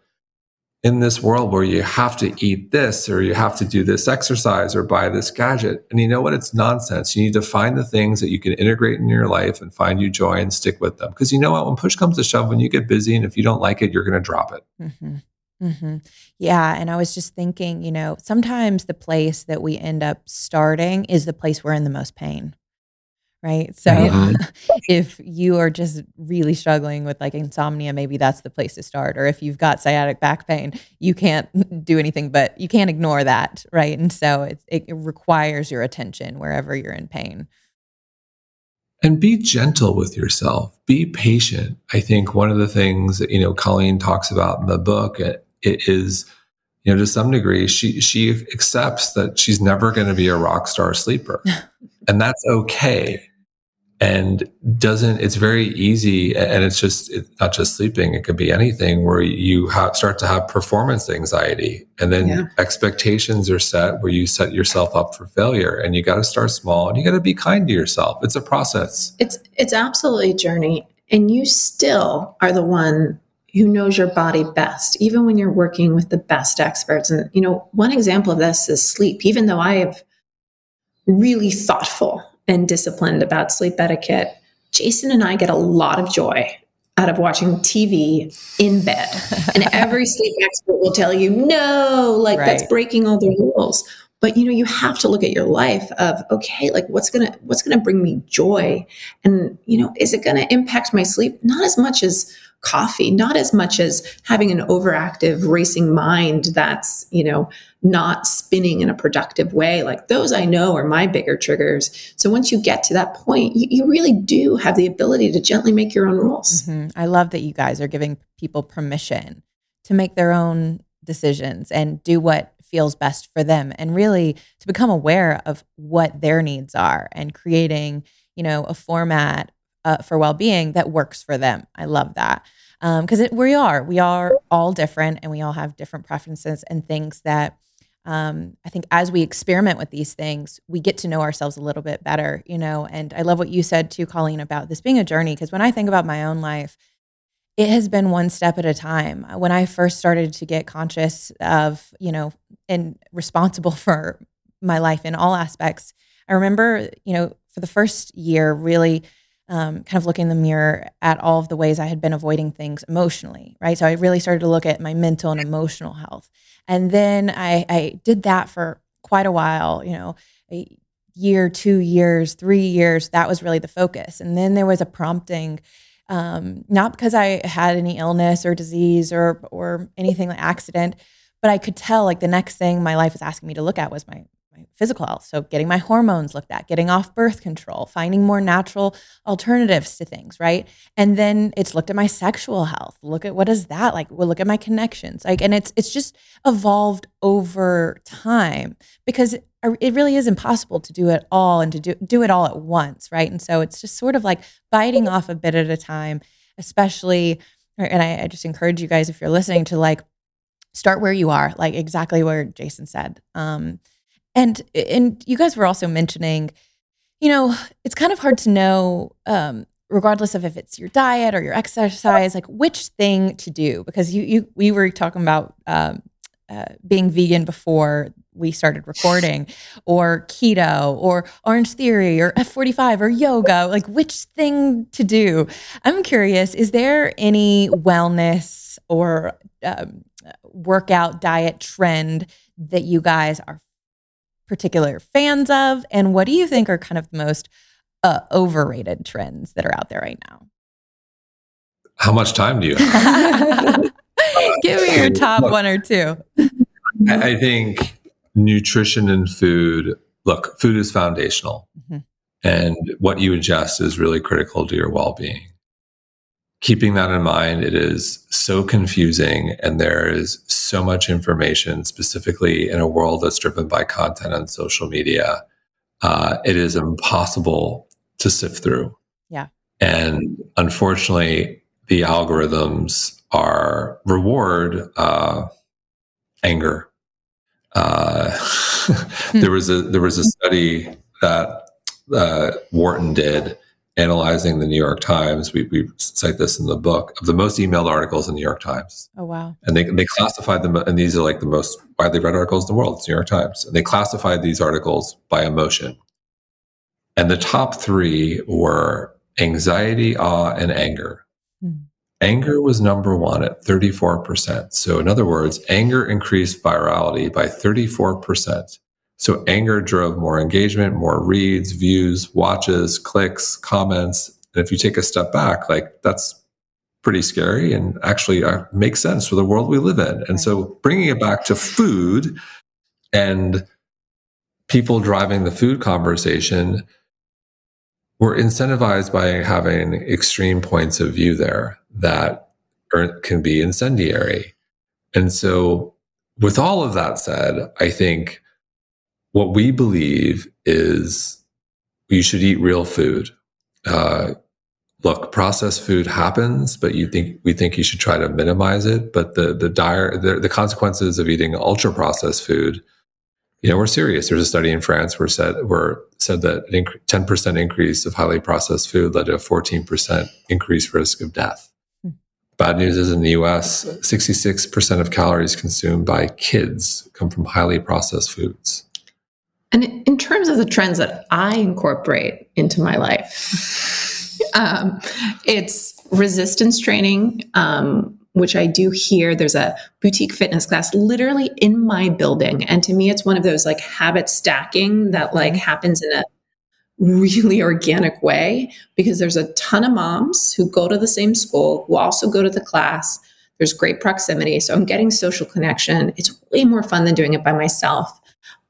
in this world where you have to eat this or you have to do this exercise or buy this gadget. And you know what? It's nonsense. You need to find the things that you can integrate in your life and find you joy and stick with them. Because you know what? When push comes to shove, when you get busy and if you don't like it, you're going to drop it. Mm-hmm. Mm-hmm. Yeah. And I was just thinking, you know, sometimes the place that we end up starting is the place we're in the most pain right? So mm-hmm. if you are just really struggling with like insomnia, maybe that's the place to start. Or if you've got sciatic back pain, you can't do anything but you can't ignore that, right? And so it, it requires your attention wherever you're in pain. And be gentle with yourself. Be patient. I think one of the things that, you know, Colleen talks about in the book it, it is, you know, to some degree, she she accepts that she's never going to be a rock star sleeper. and that's okay and doesn't it's very easy and it's just it's not just sleeping it could be anything where you have, start to have performance anxiety. And then yeah. expectations are set where you set yourself up for failure and you got to start small and you got to be kind to yourself. It's a process. It's it's absolutely a journey and you still are the one who knows your body best even when you're working with the best experts. And you know one example of this is sleep. Even though i have really thoughtful and disciplined about sleep etiquette, Jason and I get a lot of joy out of watching TV in bed. And every sleep expert will tell you, no, like right. that's breaking all the rules. But you know, you have to look at your life of, okay, like what's gonna what's gonna bring me joy? And you know, is it gonna impact my sleep? Not as much as coffee, not as much as having an overactive racing mind that's, you know, not spinning in a productive way. Like those I know are my bigger triggers. So once you get to that point, you, you really do have the ability to gently make your own rules. Mm-hmm. I love that you guys are giving people permission to make their own decisions and do what feels best for them and really to become aware of what their needs are and creating, you know, a format uh, for well-being that works for them. I love that because um, we are we are all different and we all have different preferences and things that um, I think as we experiment with these things, we get to know ourselves a little bit better, you know. And I love what you said too, Colleen, about this being a journey. Because when I think about my own life, it has been one step at a time. When I first started to get conscious of, you know, and responsible for my life in all aspects, I remember, you know, for the first year, really um, kind of looking in the mirror at all of the ways I had been avoiding things emotionally, right? So I really started to look at my mental and emotional health. And then I, I did that for quite a while, you know, a year, two years, three years. That was really the focus. And then there was a prompting, um, not because I had any illness or disease or or anything like accident, but I could tell like the next thing my life was asking me to look at was my physical health. So, getting my hormones looked at, getting off birth control, finding more natural alternatives to things, right? And then it's looked at my sexual health. Look at what is that like? Look at my connections. Like, and it's it's just evolved over time because it really is impossible to do it all and to do do it all at once, right? And so it's just sort of like biting off a bit at a time, especially. And I, I just encourage you guys, if you're listening, to like start where you are, like exactly where Jason said. Um, and and you guys were also mentioning, you know, it's kind of hard to know, um, regardless of if it's your diet or your exercise, like which thing to do because you you we were talking about um, uh, being vegan before we started recording, or keto, or Orange Theory, or F45, or yoga, like which thing to do. I'm curious, is there any wellness or um, workout diet trend that you guys are particular fans of? And what do you think are kind of the most uh, overrated trends that are out there right now? How much time do you have? Give me your top one or two. I think nutrition and food look, food is foundational. Mm-hmm. And what you ingest is really critical to your well being keeping that in mind, it is so confusing and there is so much information, specifically in a world that's driven by content on social media. Uh, it is impossible to sift through. Yeah. And unfortunately, the algorithms are reward uh, anger. Uh, there was a there was a study that uh, Wharton did analyzing the New York Times. We, we cite this in the book of the most emailed articles in the New York Times. Oh wow! And they they classified them, and these are like the most widely read articles in the world. It's New York Times, and they classified these articles by emotion. And the top three were anxiety, awe, and anger. Mm. Anger was number one at 34%. So, in other words, anger increased virality by 34%. So anger drove more engagement, more reads, views, watches, clicks, comments. And if you take a step back, like that's pretty scary and actually uh, makes sense for the world we live in. And so bringing it back to food and people driving the food conversation, we're incentivized by having extreme points of view there that are, can be incendiary. And so, with all of that said, I think what we believe is you should eat real food. Uh, look, processed food happens, but you think we think you should try to minimize it. But the the dire the, the consequences of eating ultra processed food, you know, we're serious. There's a study in France where said where said that an ten percent increase of highly processed food led to a fourteen percent increased risk of death. Hmm. Bad news is in the US, 66% of calories consumed by kids come from highly processed foods. And in terms of the trends that I incorporate into my life, um, it's resistance training, um, which I do here. There's a boutique fitness class literally in my building. And to me, it's one of those like habit stacking that like happens in a really organic way because there's a ton of moms who go to the same school, who also go to the class. There's great proximity. So I'm getting social connection. It's way more fun than doing it by myself.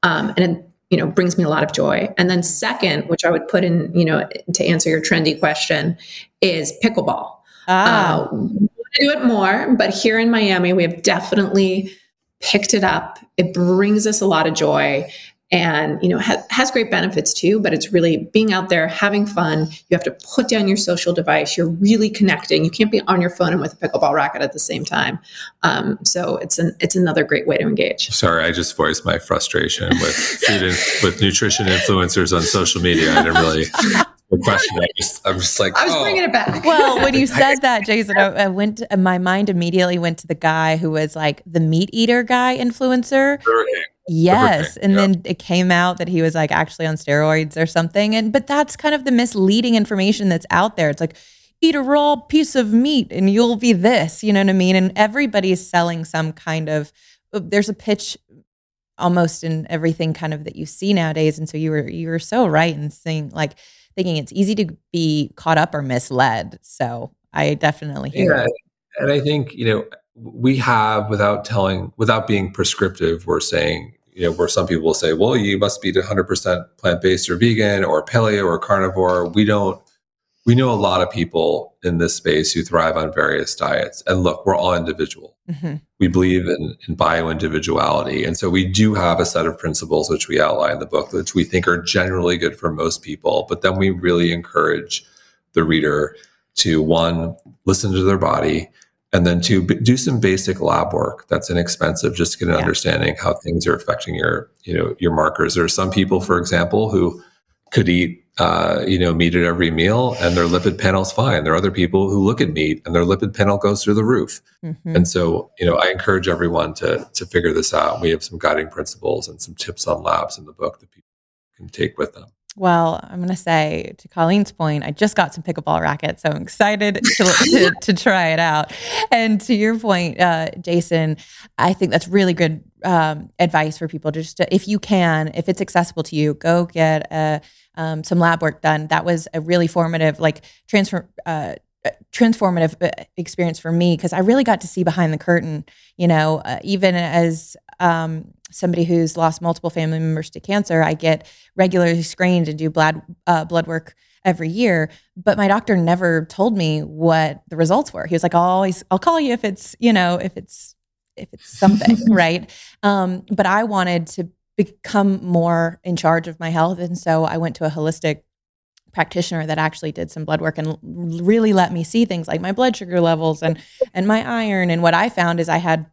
Um, and you know brings me a lot of joy. And then second which i would put in you know to answer your trendy question is pickleball. Ah. uh, do it more but here in miami we have definitely picked it up. It brings us a lot of joy and you know ha- has great benefits too but it's really being out there having fun you have to put down your social device you're really connecting you can't be on your phone and with a pickleball racket at the same time um, so it's an it's another great way to engage sorry i just voiced my frustration with food and with nutrition influencers on social media i didn't really question. I just, I'm just like, I was oh. bringing it back. Well, when you said that, Jason, I, I went. To, my mind immediately went to the guy who was like the meat eater guy influencer. Yes. And yeah. then it came out that he was like actually on steroids or something. And but that's kind of the misleading information that's out there. It's like eat a raw piece of meat and you'll be this, you know what I mean? And everybody's selling some kind of uh, there's a pitch almost in everything kind of that you see nowadays. And so you were you were so right in saying like thinking it's easy to be caught up or misled. So I definitely hear yeah. And I think, you know, we have without telling without being prescriptive, we're saying you know, where some people will say, well, you must be 100% plant based or vegan or paleo or carnivore. We don't, we know a lot of people in this space who thrive on various diets. And look, we're all individual. Mm-hmm. We believe in, in bio individuality. And so we do have a set of principles which we outline in the book, which we think are generally good for most people. But then we really encourage the reader to one, listen to their body, and then to b- do some basic lab work that's inexpensive just to get an yeah. understanding how things are affecting your you know your markers. There are some people for example who could eat uh, you know meat at every meal and their lipid panel's fine. There are other people who look at meat and their lipid panel goes through the roof. Mm-hmm. and so you know i encourage everyone to to figure this out. We have some guiding principles and some tips on labs in the book that people can take with them well, I'm going to say to Colleen's point, I just got some pickleball rackets, so I'm excited to, to, to, try it out. And to your point, uh, Jason, I think that's really good um, advice for people. Just to, if you can, if it's accessible to you, go get a, um, some lab work done. That was a really formative, like transfer. Uh, transformative uh, experience for me because I really got to see behind the curtain. You know, uh, even as um, somebody who's lost multiple family members to cancer, I get regularly screened and do blood uh, blood work every year. But my doctor never told me what the results were. He was like, "I'll always, I'll call you if it's, you know, if it's, if it's something, right?" Um, but I wanted to become more in charge of my health, and so I went to a holistic practitioner that actually did some blood work and really let me see things like my blood sugar levels and and my iron and what i found is i had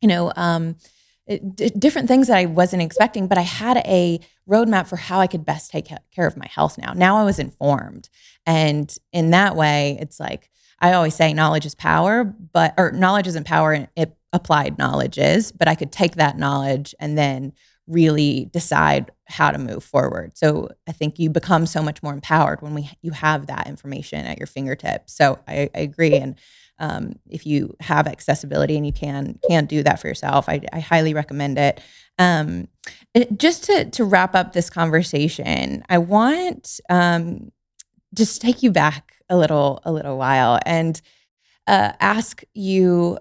you know um, d- different things that I wasn't expecting, but I had a roadmap for how I could best take care of my health now. Now I was informed. And in that way, it's like I always say knowledge is power, but or knowledge isn't power and it applied knowledge is, but I could take that knowledge and then really decide how to move forward. So I think you become so much more empowered when we you have that information at your fingertips. So I, I agree. And um, if you have accessibility and you can can do that for yourself, I, I highly recommend it. Um, just to to wrap up this conversation, I want um, just take you back a little a little while and uh, ask you,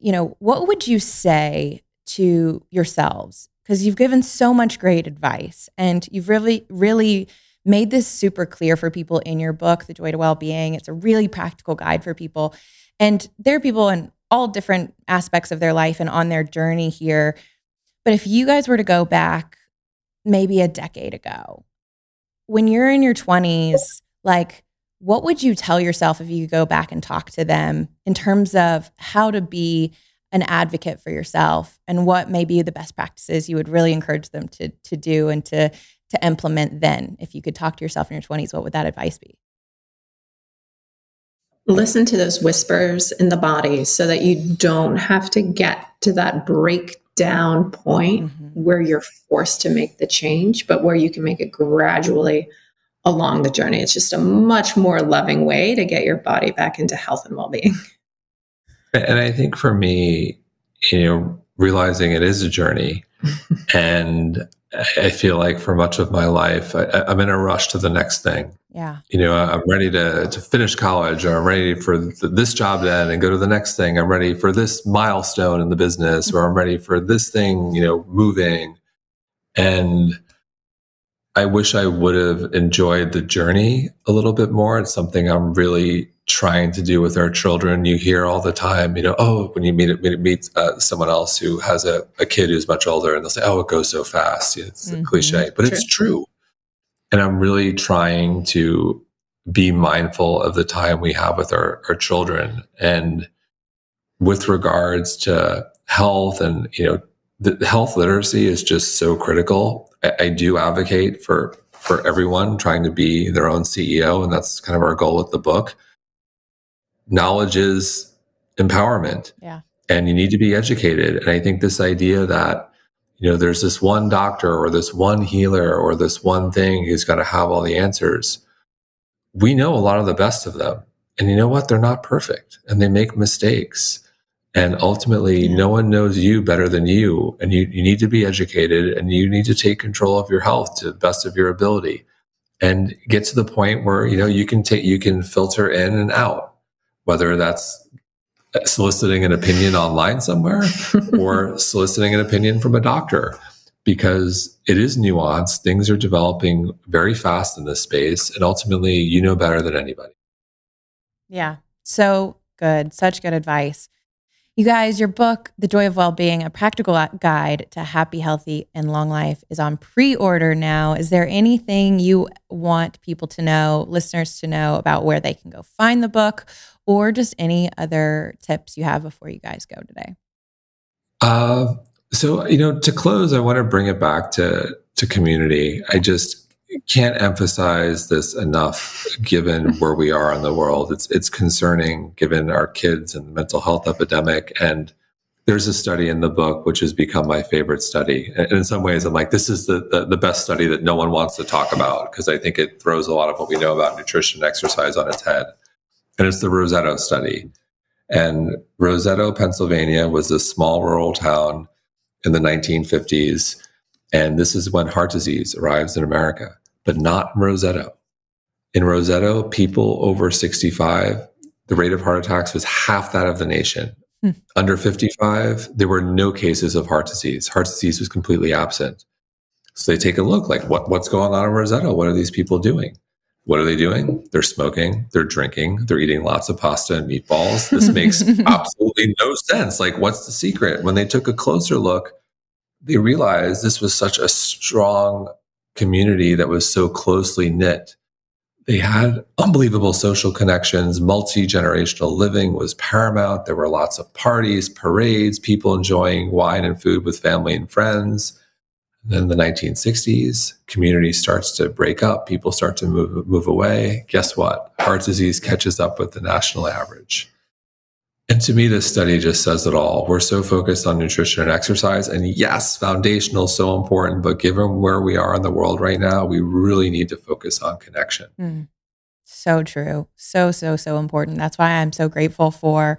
you know, what would you say to yourselves? Because you've given so much great advice and you've really, really made this super clear for people in your book, The Joy to Wellbeing. It's a really practical guide for people. And there are people in all different aspects of their life and on their journey here. But if you guys were to go back maybe a decade ago, when you're in your 20s, like, what would you tell yourself if you go back and talk to them in terms of how to be an advocate for yourself and what may be the best practices you would really encourage them to to do and to to implement then if you could talk to yourself in your 20s what would that advice be listen to those whispers in the body so that you don't have to get to that breakdown point mm-hmm. where you're forced to make the change but where you can make it gradually along the journey it's just a much more loving way to get your body back into health and well-being And I think for me, you know, realizing it is a journey, and I feel like for much of my life, I, am in a rush to the next thing. Yeah. You know, I'm ready to, to finish college or I'm ready for this job to end and go to the next thing. I'm ready for this milestone in the business or I'm ready for this thing, you know, moving. And I wish I would have enjoyed the journey a little bit more. It's something I'm really trying to do with our children. You hear all the time, you know, oh, when you meet meet, meet uh, someone else who has a, a kid who's much older, and they'll say, oh, it goes so fast. It's mm-hmm. a cliche, but true. it's true. And I'm really trying to be mindful of the time we have with our, our children and with regards to health and you know the health literacy is just so critical I, I do advocate for for everyone trying to be their own ceo and that's kind of our goal with the book knowledge is empowerment. Yeah. And you need to be educated. And I think this idea that, you know, there's this one doctor or this one healer or this one thing who's going to have all the answers. We know a lot of the best of them. And you know what? They're not perfect and they make mistakes. And ultimately, no one knows you better than you. And you, you need to be educated and you need to take control of your health to the best of your ability and get to the point where, you know, you can take, you can filter in and out whether that's soliciting an opinion online somewhere or soliciting an opinion from a doctor because it is nuanced. Things are developing very fast in this space. And ultimately, you know better than anybody. Yeah. So good. Such good advice. You guys, your book, The Joy of Wellbeing, a practical guide to happy, healthy, and long life, is on pre order now. Is there anything you want people to know, listeners to know about where they can go find the book or just any other tips you have before you guys go today? Uh, so, you know, to close, I want to bring it back to, to community. I just, can't emphasize this enough given where we are in the world. It's it's concerning given our kids and the mental health epidemic. And there's a study in the book which has become my favorite study. And in some ways, I'm like, this is the the, the best study that no one wants to talk about because I think it throws a lot of what we know about nutrition and exercise on its head. And it's the Roseto study. And Roseto, Pennsylvania was a small rural town in the 1950s. And this is when heart disease arrives in America but not in Roseto. In Roseto, people over 65, the rate of heart attacks was half that of the nation. Hmm. Under 55, there were no cases of heart disease. Heart disease was completely absent. So they take a look like what, what's going on in Roseto? What are these people doing? What are they doing? They're smoking, they're drinking, they're eating lots of pasta and meatballs. This makes absolutely no sense. Like, what's the secret? When they took a closer look, they realized this was such a strong community that was so closely knit. They had unbelievable social connections. Multi generational living was paramount. There were lots of parties, parades, people enjoying wine and food with family and friends. Then the 1960s, community starts to break up. People start to move, move away. Guess what? Heart disease catches up with the national average. And to me, this study just says it all. We're so focused on nutrition and exercise. And yes, foundational is so important, but given where we are in the world right now, we really need to focus on connection. Mm. So true. So, so, so important. That's why I'm so grateful for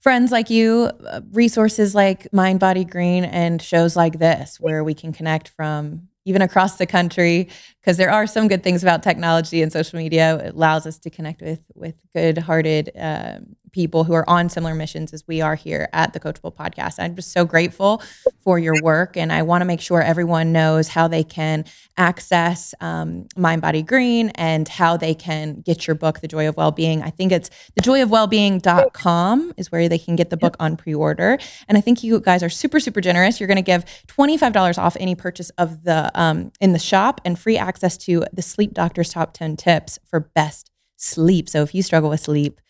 friends like you, uh, resources like Mind Body Green, and shows like this where we can connect from even across the country because there are some good things about technology and social media. It allows us to connect with with good-hearted um, people who are on similar missions as we are here at the Coachable Podcast. I'm just so grateful for your work, and I want to make sure everyone knows how they can access um, Mind Body Green and how they can get your book, The Joy of Wellbeing. I think it's thejoyofwellbeing.com is where they can get the book on pre-order, and I think you guys are super super generous. You're going to give twenty five dollars off any purchase of the um, in the shop and free access to the Sleep Doctor's top ten tips for best sleep. So if you struggle with sleep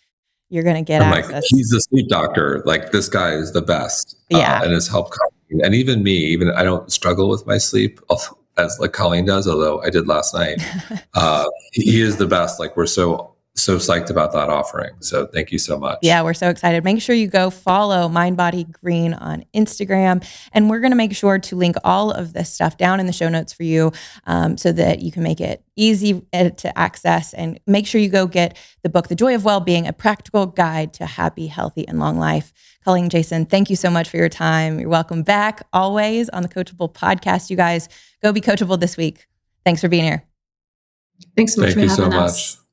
you're going to get I'm access. Like, he's the sleep doctor. Like this guy is the best. Uh, yeah. Uh, and has helped Colleen. And even me, even I don't struggle with my sleep as like Colleen does, although I did last night. uh, he is the best. Like we're so so psyched about that offering. So thank you so much. Yeah, we're so excited. Make sure you go follow Mind Body Green on Instagram. And we're going to make sure to link all of this stuff down in the show notes for you um, so that you can make it easy uh, to access. And make sure you go get the book, The Joy of Wellbeing, a practical guide to happy, healthy, and long life. Colleen Jason, thank you so much for your time. You're welcome back always on the Coachable podcast. You guys go be coachable this week. Thanks for being here. Thanks so much thank for having us. Much.